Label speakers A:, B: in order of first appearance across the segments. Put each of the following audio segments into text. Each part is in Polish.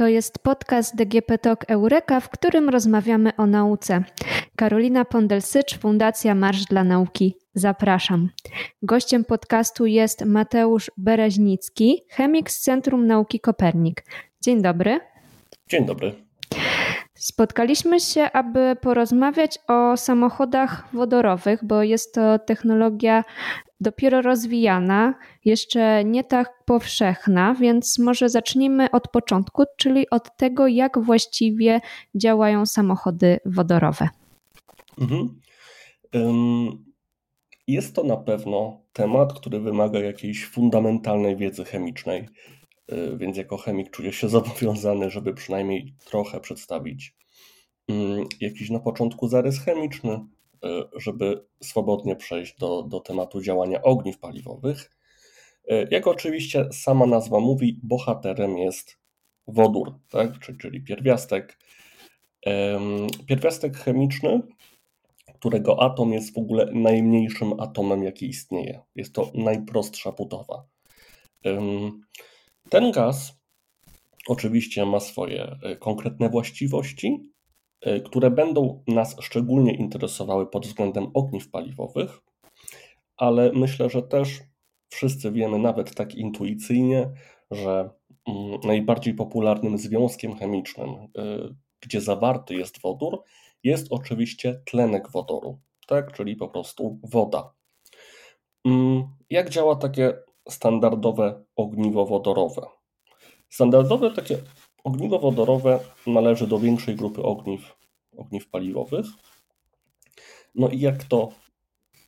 A: To jest podcast DGP Talk Eureka, w którym rozmawiamy o nauce. Karolina Pondelsycz, Fundacja Marsz dla Nauki. Zapraszam. Gościem podcastu jest Mateusz Bereźnicki, chemik z Centrum Nauki Kopernik. Dzień dobry.
B: Dzień dobry.
A: Spotkaliśmy się, aby porozmawiać o samochodach wodorowych, bo jest to technologia dopiero rozwijana, jeszcze nie tak powszechna, więc może zacznijmy od początku, czyli od tego, jak właściwie działają samochody wodorowe.
B: Mhm. Jest to na pewno temat, który wymaga jakiejś fundamentalnej wiedzy chemicznej, więc jako chemik czuję się zobowiązany, żeby przynajmniej trochę przedstawić jakiś na początku zarys chemiczny, E, żeby swobodnie przejść do, do tematu działania ogniw paliwowych. E, jak oczywiście sama nazwa mówi, bohaterem jest wodór, tak? czyli pierwiastek. Pierwiastek chemiczny, którego atom jest w ogóle najmniejszym atomem, jaki istnieje. Jest to najprostsza budowa. Ten gaz oczywiście ma swoje e, konkretne właściwości, E, które będą nas szczególnie interesowały pod względem ogniw paliwowych, ale myślę, że też wszyscy wiemy, nawet tak intuicyjnie, że mm, najbardziej popularnym związkiem chemicznym, e, gdzie zawarty jest wodór, jest oczywiście tlenek wodoru, tak? czyli po prostu woda. Mm, jak działa takie standardowe ogniwo wodorowe? Standardowe takie Ogniwo wodorowe należy do większej grupy ogniw, ogniw paliwowych. No i jak to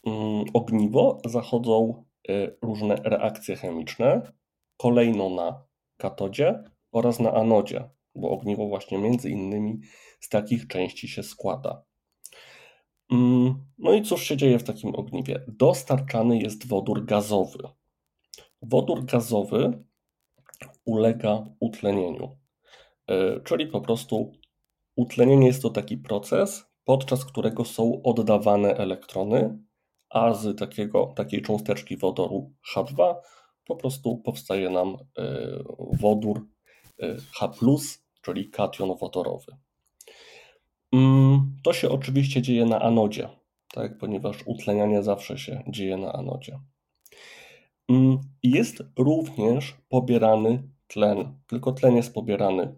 B: mm, ogniwo zachodzą y, różne reakcje chemiczne, kolejno na katodzie oraz na anodzie, bo ogniwo właśnie między innymi z takich części się składa. Mm, no i cóż się dzieje w takim ogniwie? Dostarczany jest wodór gazowy. Wodór gazowy ulega utlenieniu. E, czyli po prostu utlenienie jest to taki proces, podczas którego są oddawane elektrony, a z takiego, takiej cząsteczki wodoru H2 po prostu powstaje nam e, wodór e, H, czyli kation wodorowy. Mm, to się oczywiście dzieje na anodzie, tak, ponieważ utlenianie zawsze się dzieje na anodzie. Mm, jest również pobierany tlen, tylko tlen jest pobierany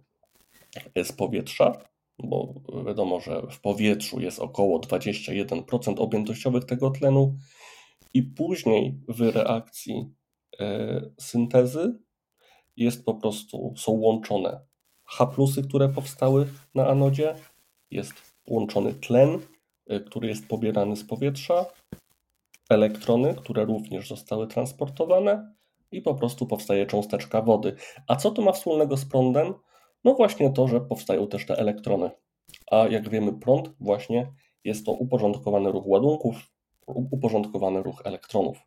B: z powietrza, bo wiadomo, że w powietrzu jest około 21% objętościowych tego tlenu, i później w reakcji e, syntezy jest po prostu, są łączone H, które powstały na anodzie, jest łączony tlen, e, który jest pobierany z powietrza, elektrony, które również zostały transportowane i po prostu powstaje cząsteczka wody. A co to ma wspólnego z prądem? No właśnie to, że powstają też te elektrony. A jak wiemy, prąd właśnie jest to uporządkowany ruch ładunków, uporządkowany ruch elektronów.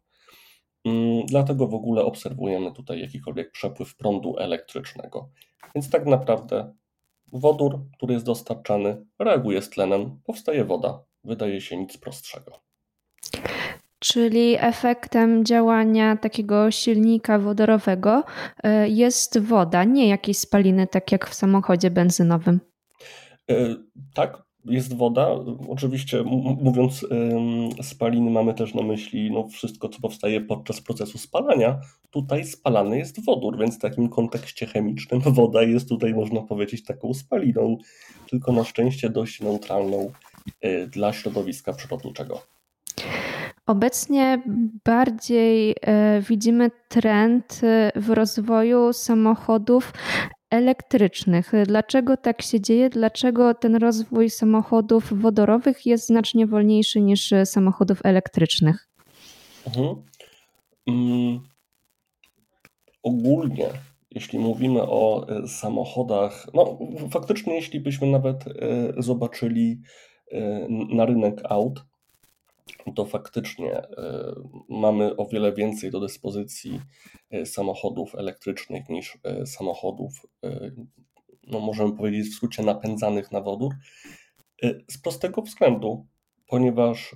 B: Mm, dlatego w ogóle obserwujemy tutaj jakikolwiek przepływ prądu elektrycznego. Więc tak naprawdę wodór, który jest dostarczany, reaguje z tlenem, powstaje woda. Wydaje się nic prostszego.
A: Czyli efektem działania takiego silnika wodorowego e, jest woda, nie jakieś spaliny, tak jak w samochodzie benzynowym.
B: E, tak, jest woda. Oczywiście mówiąc spaliny mamy też na myśli no, wszystko, co powstaje podczas procesu spalania. Tutaj spalany jest wodór, więc w takim kontekście chemicznym woda jest tutaj, można powiedzieć, taką spaliną, tylko na szczęście dość neutralną e, dla środowiska przyrodniczego.
A: Obecnie bardziej e, widzimy trend e, w rozwoju samochodów elektrycznych. Dlaczego tak się dzieje? Dlaczego ten rozwój samochodów wodorowych jest znacznie wolniejszy niż samochodów elektrycznych?
B: Mhm. Um, ogólnie, jeśli mówimy o e, samochodach, no faktycznie, jeśli byśmy nawet zobaczyli na rynek aut, to faktycznie e, mamy o wiele więcej do dyspozycji e, samochodów elektrycznych niż e, samochodów, no możemy powiedzieć w skrócie, napędzanych na wodór. Z prostego względu, ponieważ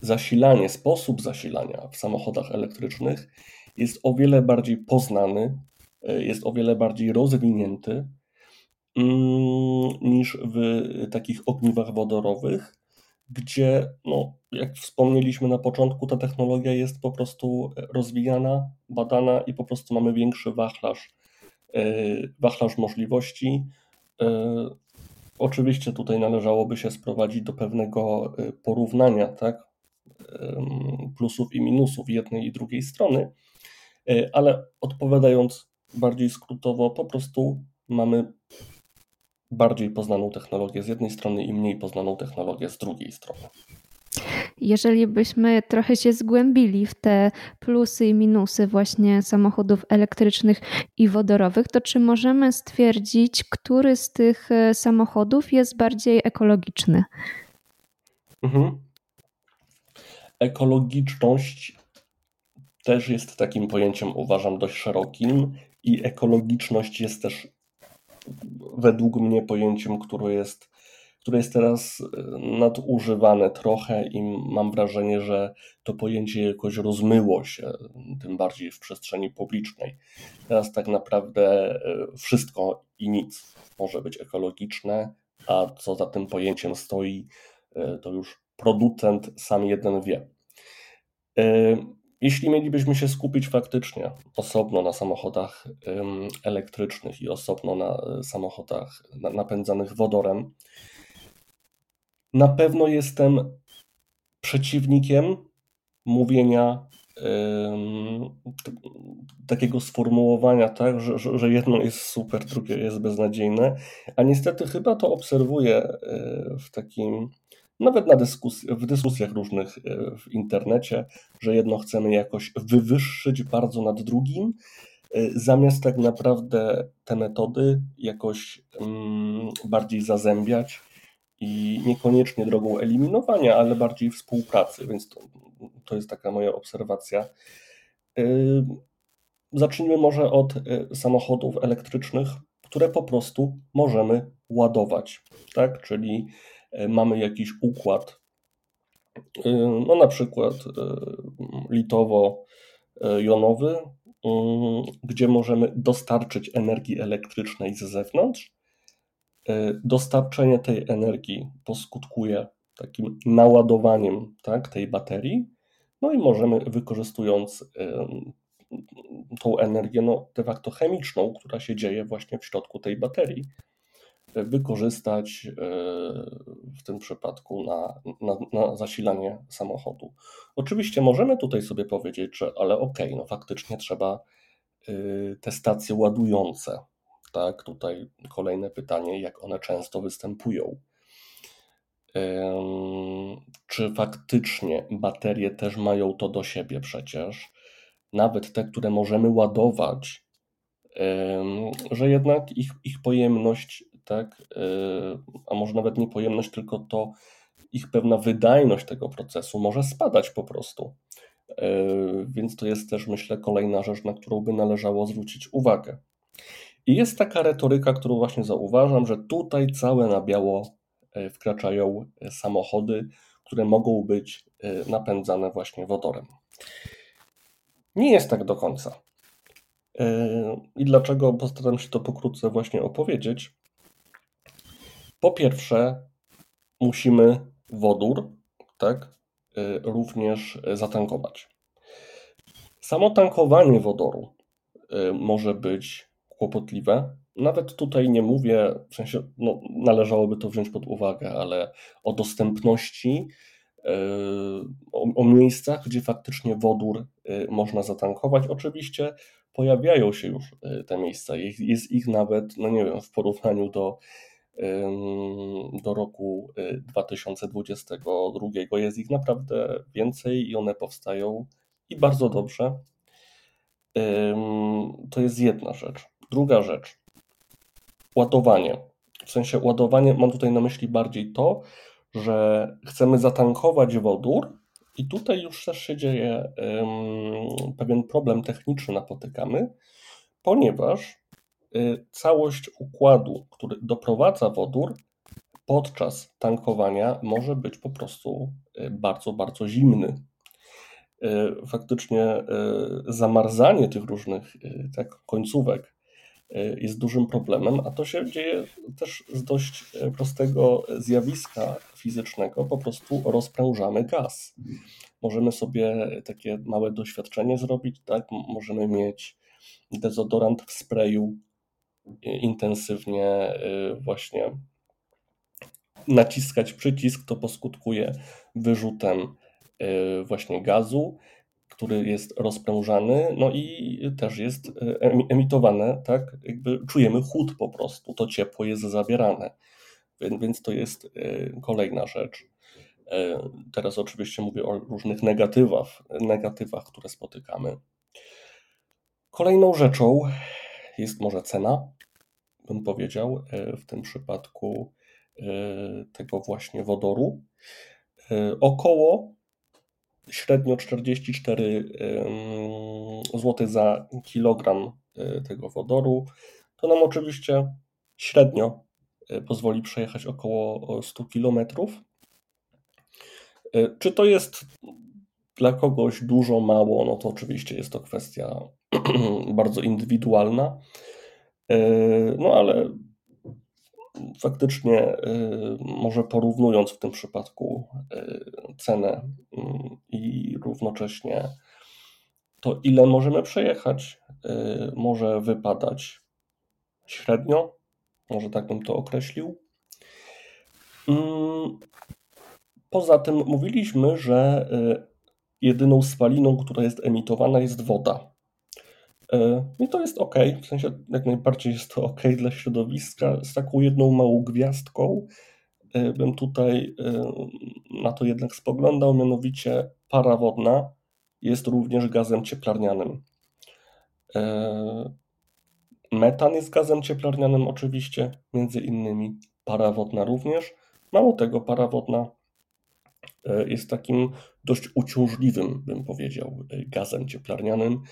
B: zasilanie, sposób zasilania w samochodach elektrycznych jest o wiele bardziej poznany, jest o wiele bardziej rozwinięty mm, niż w takich ogniwach wodorowych, gdzie, no, jak wspomnieliśmy na początku, ta technologia jest po prostu rozwijana, badana i po prostu mamy większy wachlarz, e, wachlarz możliwości. E, oczywiście tutaj należałoby się sprowadzić do pewnego e, porównania, tak? Plusów i minusów jednej i drugiej strony, ale odpowiadając bardziej skrótowo, po prostu mamy bardziej poznaną technologię z jednej strony i mniej poznaną technologię z drugiej strony.
A: Jeżeli byśmy trochę się zgłębili w te plusy i minusy właśnie samochodów elektrycznych i wodorowych, to czy możemy stwierdzić, który z tych e, samochodów jest bardziej ekologiczny?
B: Mhm. Ekologiczność też jest takim pojęciem, uważam, dość szerokim i ekologiczność jest też według mnie pojęciem, które jest, które jest teraz e, nadużywane trochę i mam wrażenie, że to pojęcie jakoś rozmyło się, tym bardziej w przestrzeni publicznej. Teraz tak naprawdę e, wszystko i nic może być ekologiczne, a co za tym pojęciem stoi, e, to już producent sam jeden wie. Jeśli mielibyśmy się skupić faktycznie osobno na samochodach elektrycznych i osobno na e, samochodach napędzanych wodorem, na pewno jestem przeciwnikiem mówienia takiego sformułowania, tak, że, że jedno jest super, drugie jest beznadziejne, a niestety chyba to obserwuję e, w takim nawet na dyskusji, w dyskusjach różnych e, w internecie, że jedno chcemy jakoś wywyższyć bardzo nad drugim, e, zamiast tak naprawdę te metody jakoś mm, bardziej zazębiać i niekoniecznie drogą eliminowania, ale bardziej współpracy, więc to, to jest taka moja obserwacja. E, zacznijmy może od samochodów elektrycznych, które po prostu możemy ładować, tak? Czyli mamy jakiś układ, e, no na przykład e, litowo-jonowy, gdzie możemy dostarczyć energii elektrycznej z zewnątrz. Dostarczenie tej energii poskutkuje takim naładowaniem tak, tej baterii, no i możemy wykorzystując tą energię no, de facto chemiczną, która się dzieje właśnie w środku tej baterii, wykorzystać e, w tym przypadku na, na, na, zasilanie samochodu. Oczywiście możemy tutaj sobie powiedzieć, że ale okej, okay, no faktycznie trzeba e, te stacje ładujące. Tak, tutaj kolejne pytanie, jak one często występują. Czy faktycznie baterie też mają to do siebie przecież? Nawet te, które możemy ładować, że jednak ich, ich pojemność tak? E, a może nawet nie pojemność, tylko to ich pewna wydajność tego procesu może spadać po prostu. E, więc to jest też, myślę, kolejna rzecz, na którą by należało zwrócić uwagę. I jest taka retoryka, którą właśnie zauważam, że tutaj całe na biało e, wkraczają samochody, które mogą być napędzane właśnie wodorem. Nie jest tak do końca. I dlaczego postaram się to pokrótce właśnie opowiedzieć? Po pierwsze, musimy wodór tak, y, również zatankować. Samo tankowanie wodoru y, może być kłopotliwe. Nawet tutaj nie mówię, w sensie no, należałoby to wziąć pod uwagę, ale o dostępności, y, o, o miejscach, gdzie faktycznie wodór można zatankować. Oczywiście pojawiają się już te miejsca. Jest ich nawet, no nie wiem, w porównaniu do do roku 2022 y, jest ich naprawdę więcej i one powstają i bardzo dobrze. To jest jedna rzecz. Druga rzecz. Ładowanie. W sensie ładowanie mam tutaj na myśli bardziej to, że chcemy zatankować wodór i tutaj już też się dzieje pewien problem techniczny napotykamy, ponieważ całość układu, który doprowadza wodór podczas tankowania może być po prostu y, bardzo, bardzo zimny. Y, faktycznie zamarzanie tych różnych tak, końcówek jest dużym problemem, a to się dzieje też z dość prostego zjawiska fizycznego, po prostu rozprężamy gaz. Możemy sobie takie małe doświadczenie zrobić, tak? Możemy mieć dezodorant w sprayu intensywnie właśnie naciskać przycisk, to poskutkuje wyrzutem właśnie gazu który jest rozprężany, no i też jest e, emitowane, tak? Jakby czujemy chłód po prostu, to ciepło jest zabierane. Więc to jest kolejna rzecz. Teraz oczywiście mówię o różnych negatywach, negatywach, które spotykamy. Kolejną rzeczą jest może cena, bym powiedział, w tym przypadku tego właśnie wodoru. Około średnio 44 zł za kilogram e, tego wodoru. To nam oczywiście średnio e, pozwoli przejechać około 100 km. E, czy to jest dla kogoś dużo, mało? No to oczywiście jest to kwestia bardzo indywidualna. No ale faktycznie y, może porównując w tym przypadku y, cenę mm, i równocześnie to ile możemy przejechać, może wypadać średnio, może tak bym to określił. Mm, poza tym mówiliśmy, że jedyną spaliną, która jest emitowana jest woda. E, I to jest ok, w sensie jak najbardziej jest to ok dla środowiska. Z taką jedną małą gwiazdką e, bym tutaj e, na to jednak spoglądał, mianowicie para wodna jest również gazem cieplarnianym. Metan jest gazem cieplarnianym oczywiście, między innymi para wodna również. Mało tego, para wodna jest takim dość uciążliwym, bym powiedział, gazem cieplarnianym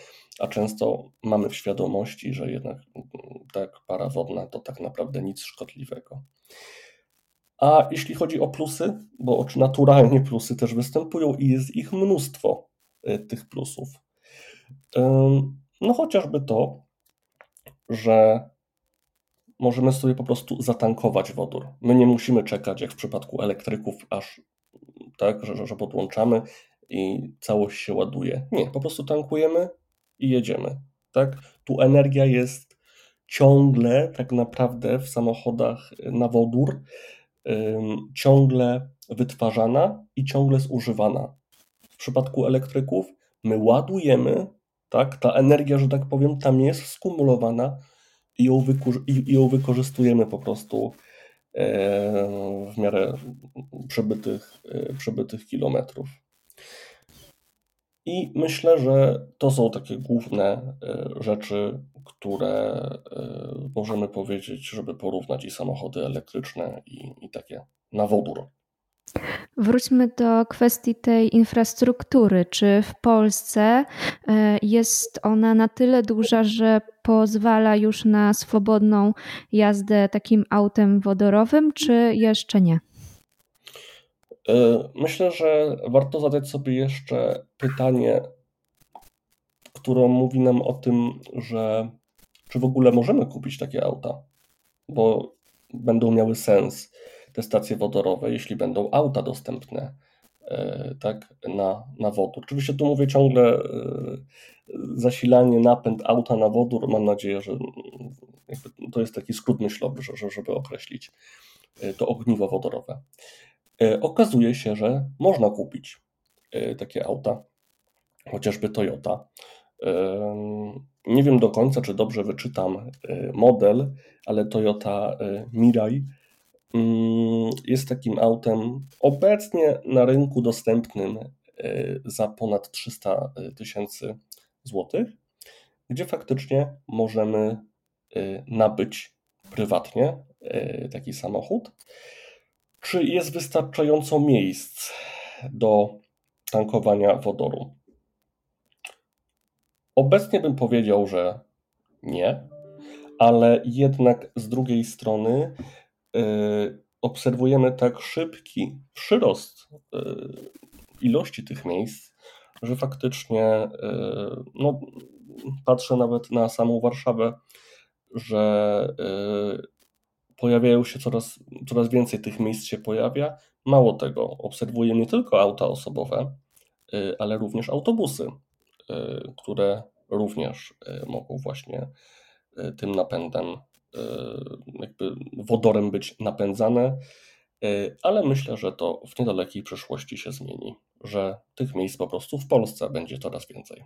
B: a często mamy w świadomości, że jednak tak para wodna to tak naprawdę nic szkodliwego. A jeśli chodzi o plusy, bo naturalnie plusy też występują i jest ich mnóstwo y, tych plusów. No chociażby to, że możemy sobie po prostu zatankować wodór. My nie musimy czekać, jak w przypadku elektryków, aż tak, że, że podłączamy i całość się ładuje. Nie, po prostu tankujemy, i jedziemy. Tak? Tu energia jest ciągle tak naprawdę w samochodach na wodór ciągle wytwarzana i ciągle zużywana. W przypadku elektryków my ładujemy, tak, ta energia, że tak powiem, tam jest skumulowana i ją, i ją wykorzystujemy po prostu w miarę przebytych, e, przebytych kilometrów. I myślę, że to są takie główne e, rzeczy, które e, możemy powiedzieć, żeby porównać i samochody elektryczne, i, i takie na wodór.
A: Wróćmy do kwestii tej infrastruktury. Czy w Polsce e, jest ona na tyle duża, że pozwala już na swobodną jazdę takim autem wodorowym, czy jeszcze nie?
B: E, myślę, że warto zadać sobie jeszcze pytanie, które mówi nam o tym, że czy w ogóle możemy kupić takie auta, bo będą miały sens te stacje wodorowe, jeśli będą auta dostępne e, tak, na, na wodór. Oczywiście tu mówię ciągle e, zasilanie, napęd auta na wodór. Mam nadzieję, że to jest taki skrót myślowy, żeby określić to ogniwo wodorowe. E, okazuje się, że można kupić e, takie auta, chociażby Toyota. E, nie wiem do końca, czy dobrze wyczytam model, ale Toyota Mirai mm, jest takim autem obecnie na rynku dostępnym za ponad 300 tysięcy złotych, gdzie faktycznie możemy nabyć prywatnie taki samochód czy jest wystarczająco miejsc do tankowania wodoru? Obecnie bym powiedział, że nie, ale jednak z drugiej strony yy, obserwujemy tak szybki przyrost ilości tych miejsc, że faktycznie yy, no, patrzę nawet na samą Warszawę, że pojawiają się coraz, coraz więcej tych miejsc się pojawia. Mało tego, obserwuję nie tylko auta osobowe, ale również autobusy, które również mogą właśnie tym napędem, jakby wodorem być napędzane, ale myślę, że to w niedalekiej przyszłości się zmieni, że tych miejsc po prostu w Polsce będzie coraz więcej.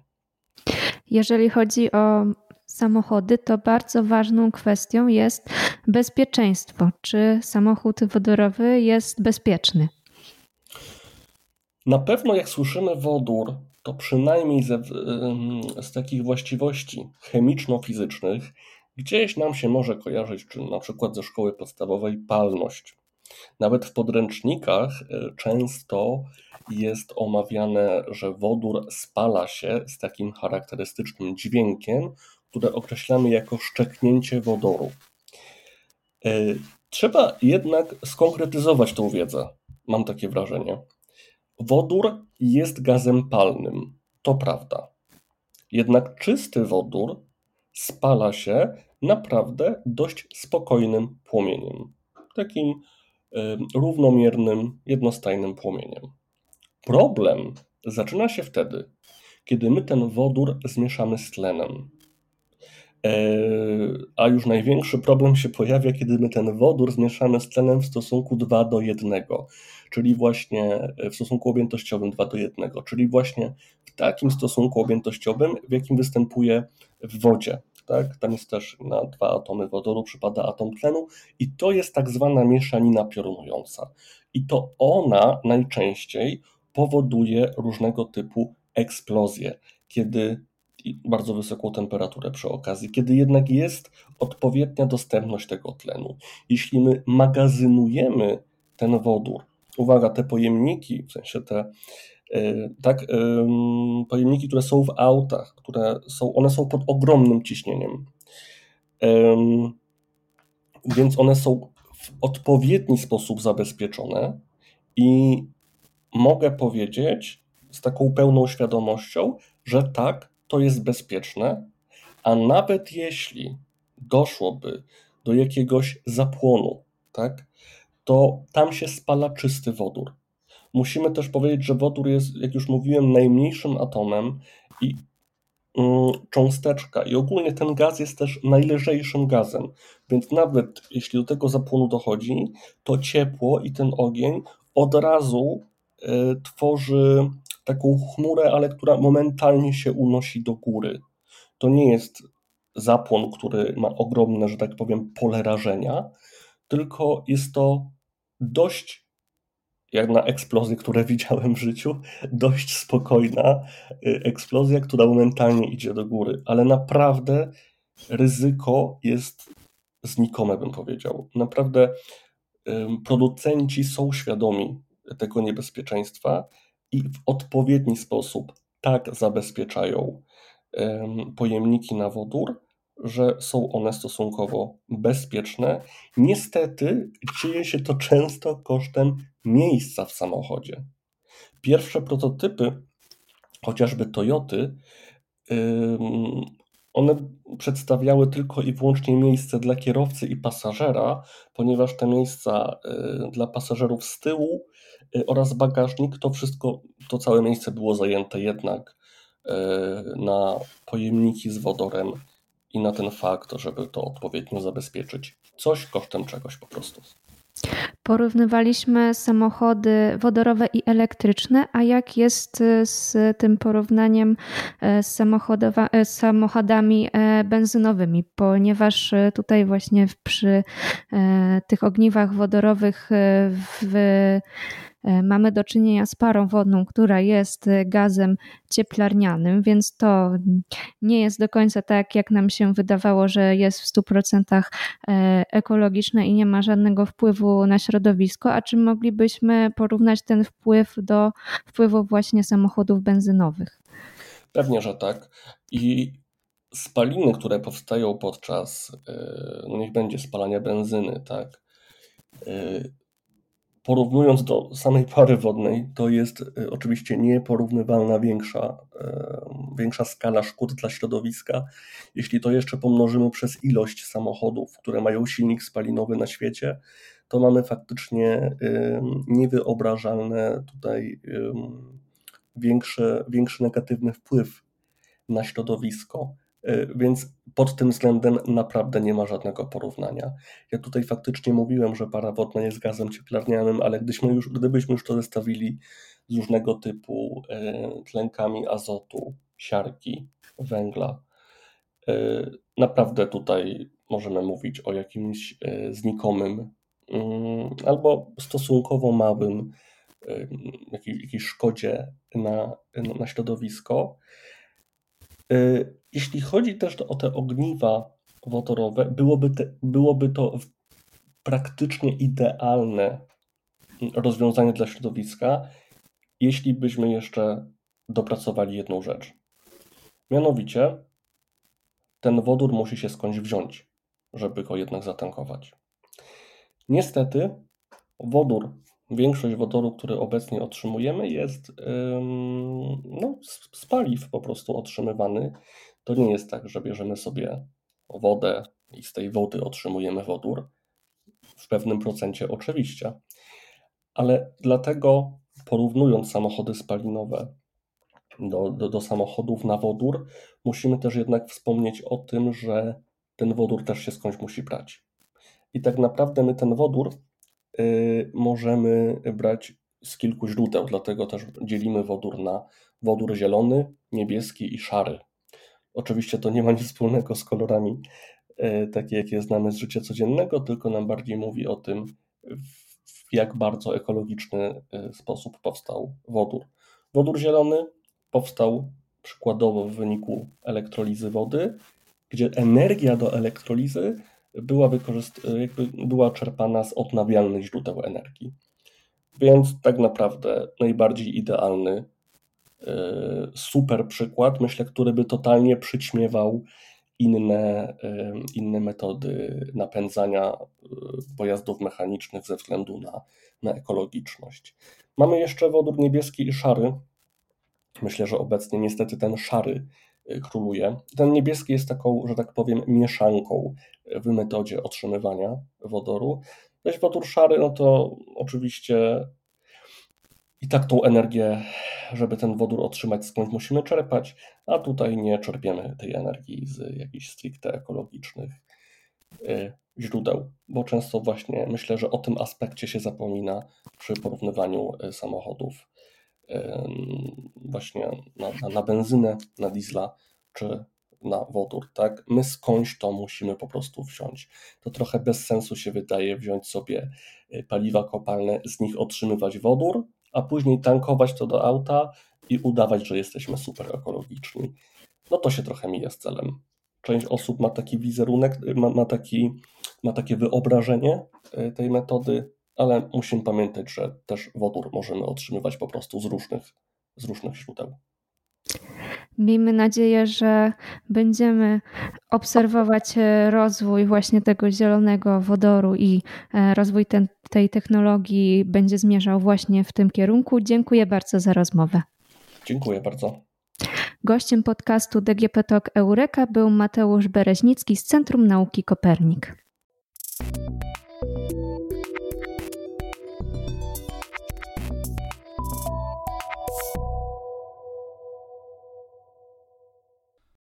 A: Jeżeli chodzi o samochody, to bardzo ważną kwestią jest bezpieczeństwo. Czy samochód wodorowy jest bezpieczny?
B: Na pewno, jak słyszymy wodór, to przynajmniej ze, z takich właściwości chemiczno-fizycznych gdzieś nam się może kojarzyć, czy na przykład ze szkoły podstawowej, palność. Nawet w podręcznikach e, często jest omawiane, że wodór spala się z takim charakterystycznym dźwiękiem, które określamy jako szczeknięcie wodoru. E, trzeba jednak skonkretyzować tą wiedzę, mam takie wrażenie. Wodór jest gazem palnym, to prawda. Jednak czysty wodór spala się naprawdę dość spokojnym płomieniem. Takim równomiernym, jednostajnym płomieniem. Problem zaczyna się wtedy, kiedy my ten wodór zmieszamy z tlenem. E, a już największy problem się pojawia, kiedy my ten wodór zmieszamy z tlenem w stosunku 2 do 1, czyli właśnie w stosunku objętościowym 2 do 1, czyli właśnie w takim stosunku objętościowym, w jakim występuje w wodzie. Tak? Tam jest też na dwa atomy wodoru przypada atom tlenu i to jest tak zwana mieszanina piorunująca. I to ona najczęściej powoduje różnego typu eksplozje, kiedy bardzo wysoką temperaturę przy okazji, kiedy jednak jest odpowiednia dostępność tego tlenu. Jeśli my magazynujemy ten wodór, uwaga, te pojemniki, w sensie te e, tak, pojemniki, które są w autach, które są, one są pod ogromnym ciśnieniem. Więc one są w odpowiedni sposób zabezpieczone i mogę powiedzieć z taką pełną świadomością, że tak, to jest bezpieczne, a nawet jeśli doszłoby do jakiegoś zapłonu, tak, to tam się spala czysty wodór. Musimy też powiedzieć, że wodór jest, jak już mówiłem, najmniejszym atomem i mm, cząsteczka i ogólnie ten gaz jest też najlżejszym gazem, więc nawet jeśli do tego zapłonu dochodzi, to ciepło i ten ogień od razu y, tworzy taką chmurę, ale która momentalnie się unosi do góry. To nie jest zapłon, który ma ogromne, że tak powiem, pole rażenia, tylko jest to dość, jak na eksplozje, które widziałem w życiu, dość spokojna y, eksplozja, która momentalnie idzie do góry, ale naprawdę ryzyko jest znikome, bym powiedział. Naprawdę producenci są świadomi tego niebezpieczeństwa i w odpowiedni sposób tak zabezpieczają pojemniki na wodór, że są one stosunkowo bezpieczne. Niestety dzieje się to często kosztem miejsca w samochodzie. Pierwsze prototypy, chociażby Toyoty, one przedstawiały tylko i wyłącznie miejsce dla kierowcy i pasażera, ponieważ te miejsca y, dla pasażerów z tyłu y, oraz bagażnik, to wszystko, to całe miejsce było zajęte jednak y, na pojemniki z wodorem i na ten fakt, żeby to odpowiednio zabezpieczyć. Coś kosztem czegoś po prostu.
A: Porównywaliśmy samochody wodorowe i elektryczne, a jak jest e, z tym porównaniem e, z, e, z samochodami benzynowymi? Ponieważ tutaj właśnie przy tych ogniwach wodorowych w E, mamy do czynienia z parą wodną, która jest e, gazem cieplarnianym, więc to nie jest do końca tak, jak nam się wydawało, że jest w 100% e, ekologiczne i nie ma żadnego wpływu na środowisko. A czy moglibyśmy porównać ten wpływ do wpływu właśnie samochodów benzynowych?
B: Pewnie, że tak. I spaliny, które powstają podczas, no niech będzie spalania benzyny, tak, porównując do samej pary wodnej, to jest y, oczywiście nieporównywalna większa większa skala szkód dla środowiska. Jeśli to jeszcze pomnożymy przez ilość samochodów, które mają silnik spalinowy na świecie, to mamy faktycznie niewyobrażalne tutaj większy, większy negatywny wpływ na środowisko. Y, więc pod tym względem naprawdę nie ma żadnego porównania. Ja tutaj faktycznie mówiłem, że para wodna jest gazem cieplarnianym, ale gdybyśmy już, gdybyśmy już to zestawili z różnego typu y, tlenkami azotu, siarki, węgla, y, naprawdę tutaj możemy mówić o jakimś znikomym mm, albo stosunkowo małym jakiejś szkodzie na, na środowisko. Jeśli chodzi też o te ogniwa wodorowe, byłoby, te, byłoby to praktycznie idealne rozwiązanie dla środowiska, jeśli byśmy jeszcze dopracowali jedną rzecz. Mianowicie, ten wodór musi się skądś wziąć, żeby go jednak zatankować. Niestety, wodór Większość wodoru, który obecnie otrzymujemy, jest no, z paliw po prostu otrzymywany. To nie jest tak, że bierzemy sobie wodę i z tej wody otrzymujemy wodór. W pewnym procencie oczywiście. Ale dlatego porównując samochody spalinowe do, do, do samochodów na wodór, musimy też jednak wspomnieć o tym, że ten wodór też się skądś musi brać. I tak naprawdę my ten wodór Y, możemy brać z kilku źródeł, dlatego też dzielimy wodór na wodór zielony, niebieski i szary. Oczywiście to nie ma nic wspólnego z kolorami y, takie, jakie znamy z życia codziennego, tylko nam bardziej mówi o tym, w jak bardzo ekologiczny y, sposób powstał wodór. Wodór zielony powstał przykładowo w wyniku elektrolizy wody, gdzie energia do elektrolizy była, wykorzyst- jakby była czerpana z odnawialnych źródeł energii. Więc tak naprawdę najbardziej idealny, e, super przykład, myślę, który by totalnie przyćmiewał inne, e, inne metody napędzania e, pojazdów mechanicznych ze względu na, na ekologiczność. Mamy jeszcze wodór niebieski i szary. Myślę, że obecnie niestety ten szary Y, króluje. Ten niebieski jest taką, że tak powiem, mieszanką w metodzie otrzymywania wodoru. Zaś wodór szary, no to oczywiście i tak tą energię, żeby ten wodór otrzymać, skąd musimy czerpać, a tutaj nie czerpiemy tej energii z jakichś stricte ekologicznych y, źródeł, bo często właśnie myślę, że o tym aspekcie się zapomina przy porównywaniu y, samochodów właśnie na, na, na benzynę, na diesla czy na wodór, tak? My skądś to musimy po prostu wziąć. To trochę bez sensu się wydaje wziąć sobie y, paliwa kopalne, z nich otrzymywać wodór, a później tankować to do auta i udawać, że jesteśmy super ekologiczni. No to się trochę mija z celem. Część osób ma taki wizerunek, ma, ma, taki, ma takie wyobrażenie y, tej metody, ale musimy pamiętać, że też wodór możemy otrzymywać po prostu z różnych, z różnych źródeł.
A: Miejmy nadzieję, że będziemy obserwować e, rozwój właśnie tego zielonego wodoru i e, rozwój ten, tej technologii będzie zmierzał właśnie w tym kierunku. Dziękuję bardzo za rozmowę.
B: Dziękuję bardzo.
A: Gościem podcastu DGP Talk Eureka był Mateusz Bereźnicki z Centrum Nauki Kopernik.